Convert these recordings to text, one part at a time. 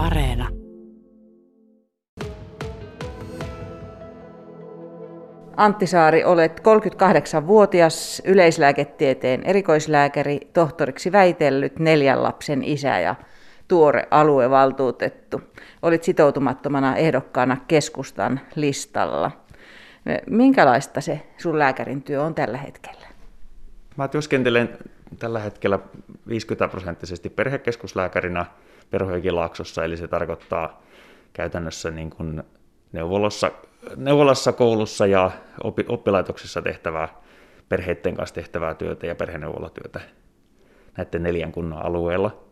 Areena. Antti Saari, olet 38-vuotias yleislääketieteen erikoislääkäri, tohtoriksi väitellyt neljän lapsen isä ja tuore aluevaltuutettu. Olit sitoutumattomana ehdokkaana keskustan listalla. Minkälaista se sun lääkärin työ on tällä hetkellä? Mä työskentelen tällä hetkellä 50 prosenttisesti perhekeskuslääkärinä Perhoikilaaksossa, eli se tarkoittaa käytännössä niin kuin neuvolassa, neuvolassa, koulussa ja oppilaitoksessa tehtävää perheiden kanssa tehtävää työtä ja perheneuvolatyötä näiden neljän kunnan alueella.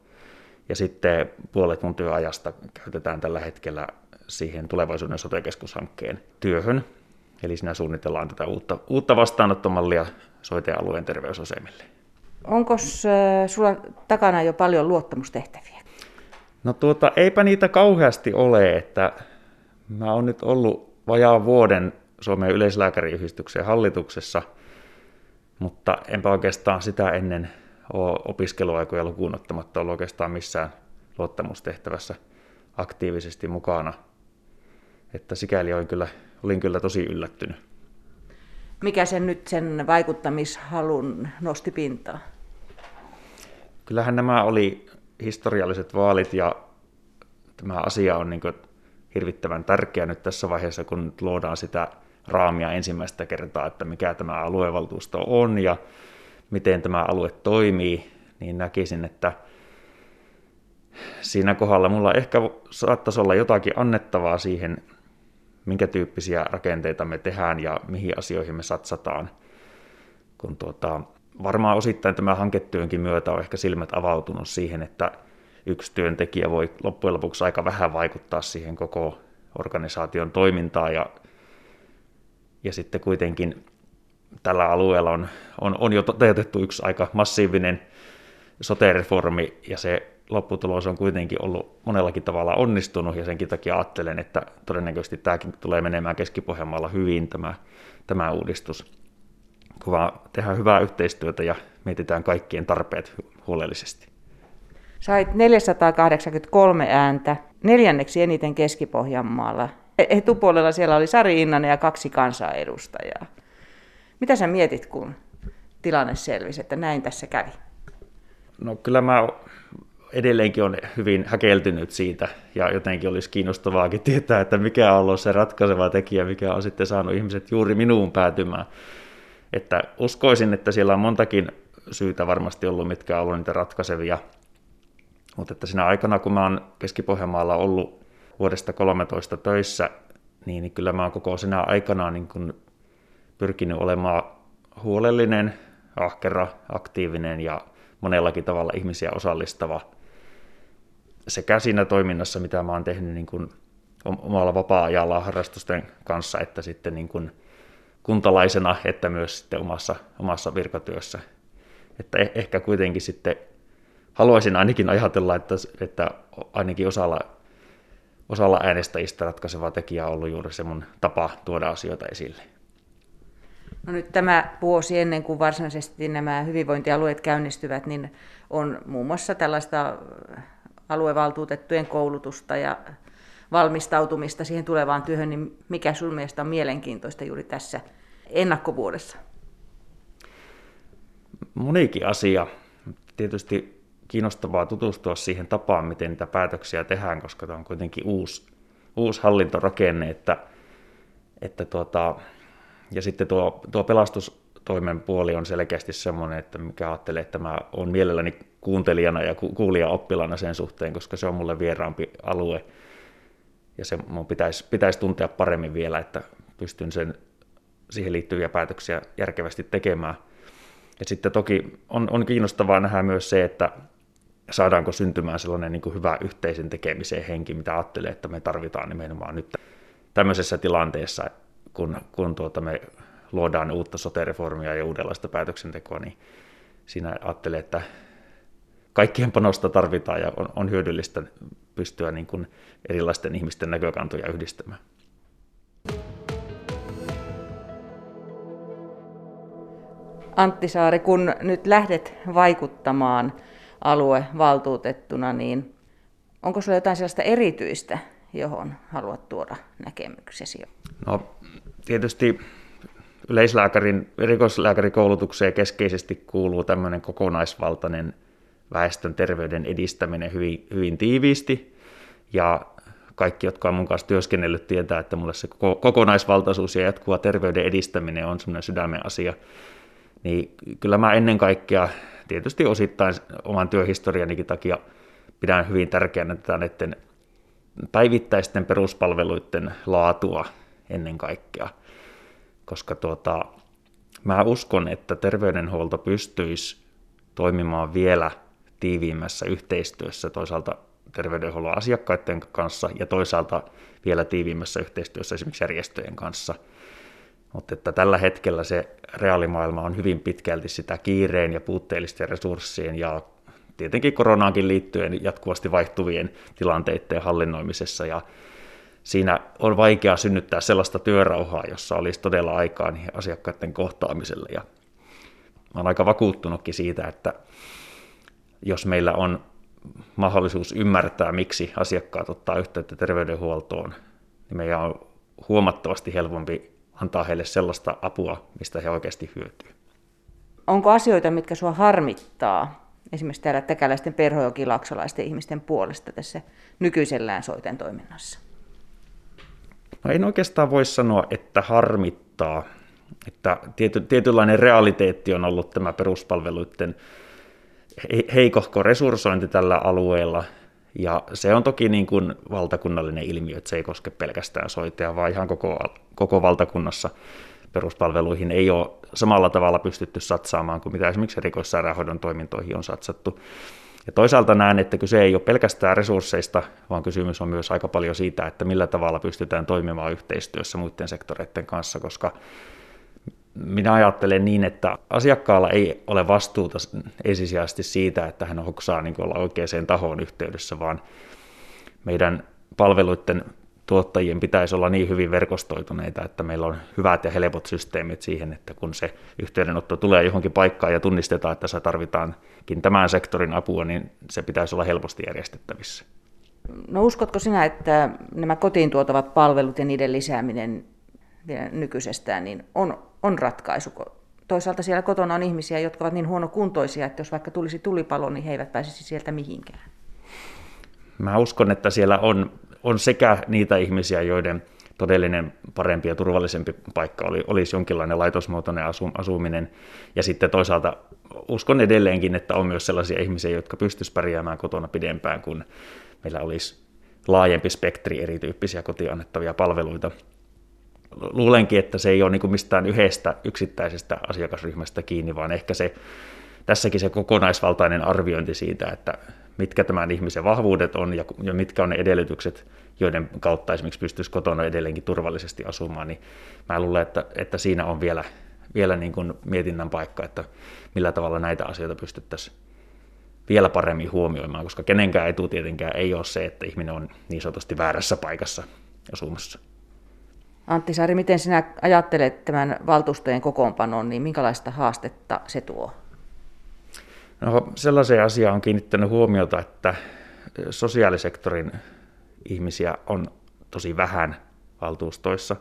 Ja sitten puolet mun työajasta käytetään tällä hetkellä siihen tulevaisuuden sote-keskushankkeen työhön. Eli siinä suunnitellaan tätä uutta, uutta vastaanottomallia soitealueen terveysasemille. Onko sulla takana jo paljon luottamustehtäviä? No tuota, eipä niitä kauheasti ole, että mä oon nyt ollut vajaan vuoden Suomen yleislääkäriyhdistyksen hallituksessa, mutta enpä oikeastaan sitä ennen ole opiskeluaikoja lukuun ottamatta ollut oikeastaan missään luottamustehtävässä aktiivisesti mukana. Että sikäli olin kyllä, olin kyllä tosi yllättynyt. Mikä sen nyt sen vaikuttamishalun nosti pintaan? Kyllähän nämä oli historialliset vaalit ja tämä asia on niin hirvittävän tärkeä nyt tässä vaiheessa, kun luodaan sitä raamia ensimmäistä kertaa, että mikä tämä aluevaltuusto on ja miten tämä alue toimii, niin näkisin, että siinä kohdalla mulla ehkä saattaisi olla jotakin annettavaa siihen, minkä tyyppisiä rakenteita me tehdään ja mihin asioihin me satsataan. Kun tuota, varmaan osittain tämä hanketyönkin myötä on ehkä silmät avautunut siihen, että yksi työntekijä voi loppujen lopuksi aika vähän vaikuttaa siihen koko organisaation toimintaan. Ja, ja sitten kuitenkin tällä alueella on, on, on jo toteutettu yksi aika massiivinen sote-reformi ja se lopputulos on kuitenkin ollut monellakin tavalla onnistunut ja senkin takia ajattelen, että todennäköisesti tämäkin tulee menemään Keski-Pohjanmaalla hyvin tämä, tämä uudistus, kun vaan tehdään hyvää yhteistyötä ja mietitään kaikkien tarpeet huolellisesti. Sait 483 ääntä, neljänneksi eniten Keski-Pohjanmaalla. Etupuolella siellä oli Sari Innanen ja kaksi kansanedustajaa. Mitä sä mietit, kun tilanne selvisi, että näin tässä kävi? No kyllä mä edelleenkin on hyvin häkeltynyt siitä ja jotenkin olisi kiinnostavaakin tietää, että mikä on ollut se ratkaiseva tekijä, mikä on sitten saanut ihmiset juuri minuun päätymään. Että uskoisin, että siellä on montakin syytä varmasti ollut, mitkä on ollut niitä ratkaisevia. Mutta että siinä aikana, kun mä oon Keski-Pohjanmaalla ollut vuodesta 13 töissä, niin, niin kyllä mä oon koko sinä aikana niin kun pyrkinyt olemaan huolellinen, ahkera, aktiivinen ja monellakin tavalla ihmisiä osallistava sekä siinä toiminnassa, mitä mä oon tehnyt niin kuin omalla vapaa-ajalla harrastusten kanssa, että sitten niin kuin kuntalaisena, että myös sitten omassa, omassa virkatyössä. Että eh, ehkä kuitenkin sitten haluaisin ainakin ajatella, että, että ainakin osalla, osalla äänestäjistä ratkaiseva tekijä on ollut juuri se mun tapa tuoda asioita esille. No nyt tämä vuosi ennen kuin varsinaisesti nämä hyvinvointialueet käynnistyvät, niin on muun muassa tällaista aluevaltuutettujen koulutusta ja valmistautumista siihen tulevaan työhön, niin mikä sun mielestä on mielenkiintoista juuri tässä ennakkovuodessa? Monikin asia. Tietysti kiinnostavaa tutustua siihen tapaan, miten niitä päätöksiä tehdään, koska tämä on kuitenkin uusi, uusi hallintorakenne, että, että tuota, ja sitten tuo, tuo pelastustoimen puoli on selkeästi semmoinen, että mikä ajattelee, että mä olen mielelläni kuuntelijana ja kuulija oppilana sen suhteen, koska se on mulle vieraampi alue. Ja se mun pitäisi, pitäisi tuntea paremmin vielä, että pystyn sen, siihen liittyviä päätöksiä järkevästi tekemään. Ja sitten toki on, on kiinnostavaa nähdä myös se, että saadaanko syntymään sellainen niin kuin hyvä yhteisen tekemisen henki, mitä ajattelee, että me tarvitaan nimenomaan nyt tämmöisessä tilanteessa, kun, kun tuota me luodaan uutta sote-reformia ja uudenlaista päätöksentekoa, niin siinä ajattelee, että kaikkien panosta tarvitaan ja on, on hyödyllistä pystyä niin kuin erilaisten ihmisten näkökantoja yhdistämään. Antti Saari, kun nyt lähdet vaikuttamaan aluevaltuutettuna, niin Onko sinulla jotain sellaista erityistä, johon haluat tuoda näkemyksesi? No tietysti yleislääkärin, erikoislääkärikoulutukseen keskeisesti kuuluu tämmöinen kokonaisvaltainen väestön terveyden edistäminen hyvin, hyvin tiiviisti. Ja kaikki, jotka on mun kanssa työskennellyt, tietää, että mulle se kokonaisvaltaisuus ja jatkuva terveyden edistäminen on semmoinen sydämen asia. Niin kyllä mä ennen kaikkea, tietysti osittain oman työhistorianikin takia, pidän hyvin tärkeänä tätä näiden päivittäisten peruspalveluiden laatua ennen kaikkea, koska tuota, mä uskon, että terveydenhuolto pystyisi toimimaan vielä tiiviimmässä yhteistyössä toisaalta terveydenhuollon asiakkaiden kanssa ja toisaalta vielä tiiviimmässä yhteistyössä esimerkiksi järjestöjen kanssa. Mutta että tällä hetkellä se reaalimaailma on hyvin pitkälti sitä kiireen ja puutteellisten resurssien ja tietenkin koronaankin liittyen jatkuvasti vaihtuvien tilanteiden hallinnoimisessa. Ja siinä on vaikea synnyttää sellaista työrauhaa, jossa olisi todella aikaa niihin asiakkaiden kohtaamiselle. Ja olen aika vakuuttunutkin siitä, että jos meillä on mahdollisuus ymmärtää, miksi asiakkaat ottaa yhteyttä terveydenhuoltoon, niin meidän on huomattavasti helpompi antaa heille sellaista apua, mistä he oikeasti hyötyy. Onko asioita, mitkä sinua harmittaa esimerkiksi täällä täkäläisten perhojokilaksolaisten ihmisten puolesta tässä nykyisellään soiten toiminnassa? No en oikeastaan voi sanoa, että harmittaa. Että tiety, tietynlainen realiteetti on ollut tämä peruspalveluiden heikohko resurssointi tällä alueella, ja se on toki niin kuin valtakunnallinen ilmiö, että se ei koske pelkästään soitajaa, vaan ihan koko, koko valtakunnassa peruspalveluihin ei ole samalla tavalla pystytty satsaamaan kuin mitä esimerkiksi erikoissairaanhoidon toimintoihin on satsattu. Ja toisaalta näen, että kyse ei ole pelkästään resursseista, vaan kysymys on myös aika paljon siitä, että millä tavalla pystytään toimimaan yhteistyössä muiden sektoreiden kanssa, koska minä ajattelen niin, että asiakkaalla ei ole vastuuta ensisijaisesti siitä, että hän hoksaa niin olla oikeaan tahoon yhteydessä, vaan meidän palveluiden tuottajien pitäisi olla niin hyvin verkostoituneita, että meillä on hyvät ja helpot systeemit siihen, että kun se yhteydenotto tulee johonkin paikkaan ja tunnistetaan, että se tarvitaankin tämän sektorin apua, niin se pitäisi olla helposti järjestettävissä. No uskotko sinä, että nämä kotiin tuotavat palvelut ja niiden lisääminen vielä nykyisestään niin on, on ratkaisu? Toisaalta siellä kotona on ihmisiä, jotka ovat niin huonokuntoisia, että jos vaikka tulisi tulipalo, niin he eivät pääsisi sieltä mihinkään. Mä uskon, että siellä on on sekä niitä ihmisiä, joiden todellinen parempi ja turvallisempi paikka oli, olisi jonkinlainen laitosmuotoinen asu, asuminen. Ja sitten toisaalta uskon edelleenkin, että on myös sellaisia ihmisiä, jotka pystyisivät pärjäämään kotona pidempään, kun meillä olisi laajempi spektri erityyppisiä kotiin annettavia palveluita. Luulenkin, että se ei ole niin mistään yhdestä yksittäisestä asiakasryhmästä kiinni, vaan ehkä se tässäkin se kokonaisvaltainen arviointi siitä, että mitkä tämän ihmisen vahvuudet on ja, ja mitkä on ne edellytykset, joiden kautta esimerkiksi pystyisi kotona edelleenkin turvallisesti asumaan, niin mä luulen, että, että siinä on vielä, vielä niin kuin mietinnän paikka, että millä tavalla näitä asioita pystyttäisiin vielä paremmin huomioimaan, koska kenenkään etu tietenkään ei ole se, että ihminen on niin sanotusti väärässä paikassa asumassa. Antti Saari, miten sinä ajattelet tämän valtuustojen kokoonpanon, niin minkälaista haastetta se tuo? No, sellaiseen asiaan on kiinnittänyt huomiota, että sosiaalisektorin ihmisiä on tosi vähän valtuustoissa,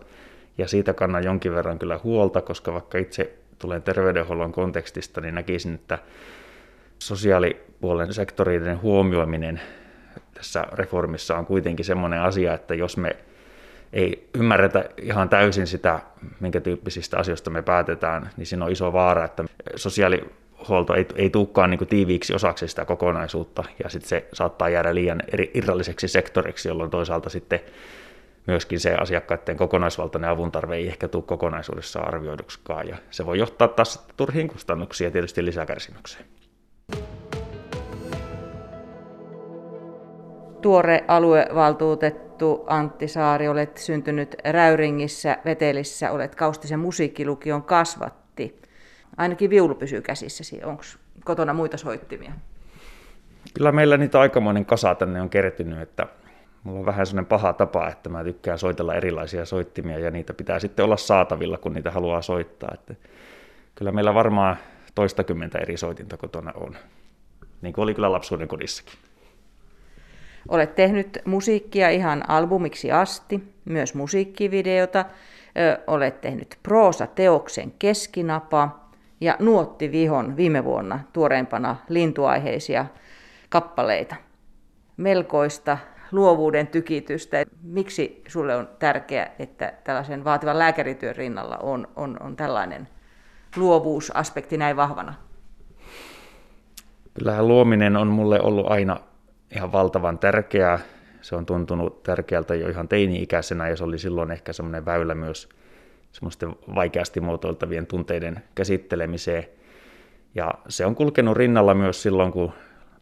ja siitä kannan jonkin verran kyllä huolta, koska vaikka itse tulen terveydenhuollon kontekstista, niin näkisin, että sosiaalipuolen sektoreiden huomioiminen tässä reformissa on kuitenkin semmoinen asia, että jos me ei ymmärretä ihan täysin sitä, minkä tyyppisistä asioista me päätetään, niin siinä on iso vaara, että sosiaali huolto ei, ei tulekaan niin tiiviiksi osaksi sitä kokonaisuutta, ja sitten se saattaa jäädä liian eri, irralliseksi sektoriksi, jolloin toisaalta sitten myöskin se asiakkaiden kokonaisvaltainen avuntarve ei ehkä tule kokonaisuudessaan arvioiduksikaan, ja se voi johtaa taas turhiin kustannuksiin ja tietysti lisäkärsimykseen. Tuore aluevaltuutettu Antti Saari, olet syntynyt Räyringissä, Vetelissä, olet Kaustisen musiikkilukion kasvatti ainakin viulu pysyy käsissäsi. Onko kotona muita soittimia? Kyllä meillä niitä aikamoinen kasa tänne on kertynyt, että mulla on vähän sellainen paha tapa, että mä tykkään soitella erilaisia soittimia ja niitä pitää sitten olla saatavilla, kun niitä haluaa soittaa. Että kyllä meillä varmaan toistakymmentä eri soitinta kotona on, niin kuin oli kyllä lapsuuden kodissakin. Olet tehnyt musiikkia ihan albumiksi asti, myös musiikkivideota. Olet tehnyt proosa-teoksen Keskinapa ja Nuotti Vihon viime vuonna tuoreempana lintuaiheisia kappaleita. Melkoista luovuuden tykitystä. Miksi sulle on tärkeää, että tällaisen vaativan lääkärityön rinnalla on, on, on tällainen luovuusaspekti näin vahvana? Kyllähän luominen on mulle ollut aina ihan valtavan tärkeää. Se on tuntunut tärkeältä jo ihan teini-ikäisenä ja se oli silloin ehkä semmoinen väylä myös semmoisten vaikeasti muotoiltavien tunteiden käsittelemiseen. Ja se on kulkenut rinnalla myös silloin, kun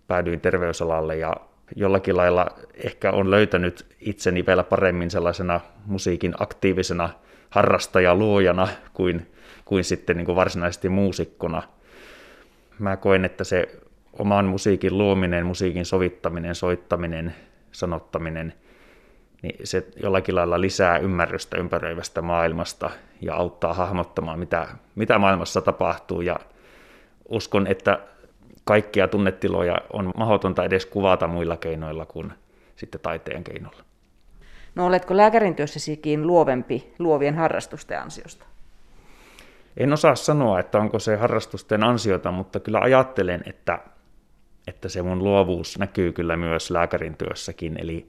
päädyin terveysalalle ja jollakin lailla ehkä on löytänyt itseni vielä paremmin sellaisena musiikin aktiivisena harrastajaluojana kuin, kuin sitten niin kuin varsinaisesti muusikkona. Mä koen, että se oman musiikin luominen, musiikin sovittaminen, soittaminen, sanottaminen, niin se jollakin lailla lisää ymmärrystä ympäröivästä maailmasta ja auttaa hahmottamaan, mitä, mitä maailmassa tapahtuu. Ja uskon, että kaikkia tunnetiloja on mahdotonta edes kuvata muilla keinoilla kuin sitten taiteen keinoilla. No oletko lääkärin työssäsikin luovempi luovien harrastusten ansiosta? En osaa sanoa, että onko se harrastusten ansiota, mutta kyllä ajattelen, että, että se mun luovuus näkyy kyllä myös lääkärin työssäkin. Eli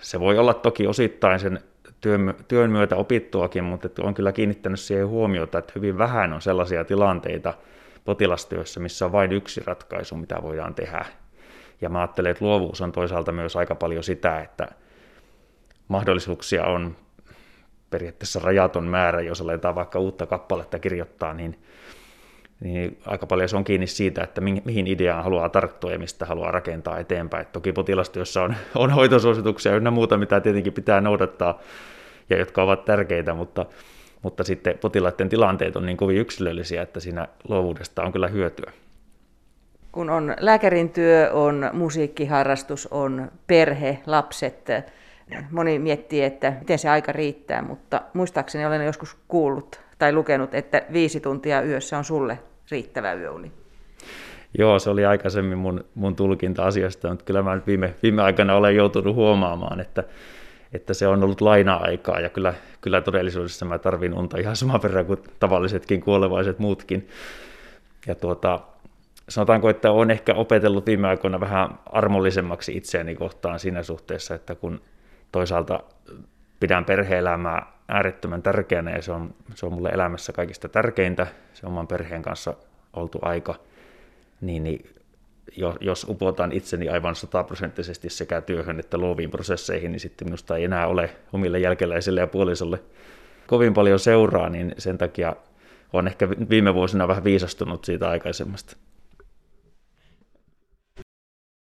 se voi olla toki osittain sen työn, työn myötä opittuakin, mutta on kyllä kiinnittänyt siihen huomiota, että hyvin vähän on sellaisia tilanteita, potilastyössä, missä on vain yksi ratkaisu, mitä voidaan tehdä. Ja mä ajattelen, että luovuus on toisaalta myös aika paljon sitä, että mahdollisuuksia on periaatteessa rajaton määrä, jos aletaan vaikka uutta kappaletta kirjoittaa, niin, niin aika paljon se on kiinni siitä, että mihin ideaan haluaa tarttua ja mistä haluaa rakentaa eteenpäin. Et toki potilastyössä on, on hoitosuosituksia ynnä muuta, mitä tietenkin pitää noudattaa ja jotka ovat tärkeitä, mutta mutta sitten potilaiden tilanteet on niin kovin yksilöllisiä, että siinä luovuudesta on kyllä hyötyä. Kun on lääkärin työ, on musiikkiharrastus, on perhe, lapset, moni miettii, että miten se aika riittää, mutta muistaakseni olen joskus kuullut tai lukenut, että viisi tuntia yössä on sulle riittävä yöuni. Joo, se oli aikaisemmin mun, mun tulkinta asiasta, mutta kyllä mä nyt viime, viime aikana olen joutunut huomaamaan, että että se on ollut laina-aikaa ja kyllä, kyllä todellisuudessa mä tarvin unta ihan saman verran kuin tavallisetkin kuolevaiset muutkin. Ja tuota, sanotaanko, että olen ehkä opetellut viime aikoina vähän armollisemmaksi itseäni kohtaan siinä suhteessa, että kun toisaalta pidän perhe-elämää äärettömän tärkeänä ja se on, se on mulle elämässä kaikista tärkeintä, se oman perheen kanssa oltu aika, niin, niin jos upotan itseni aivan sataprosenttisesti sekä työhön että luoviin prosesseihin, niin sitten minusta ei enää ole omille jälkeläisille ja puolisolle kovin paljon seuraa, niin sen takia olen ehkä viime vuosina vähän viisastunut siitä aikaisemmasta.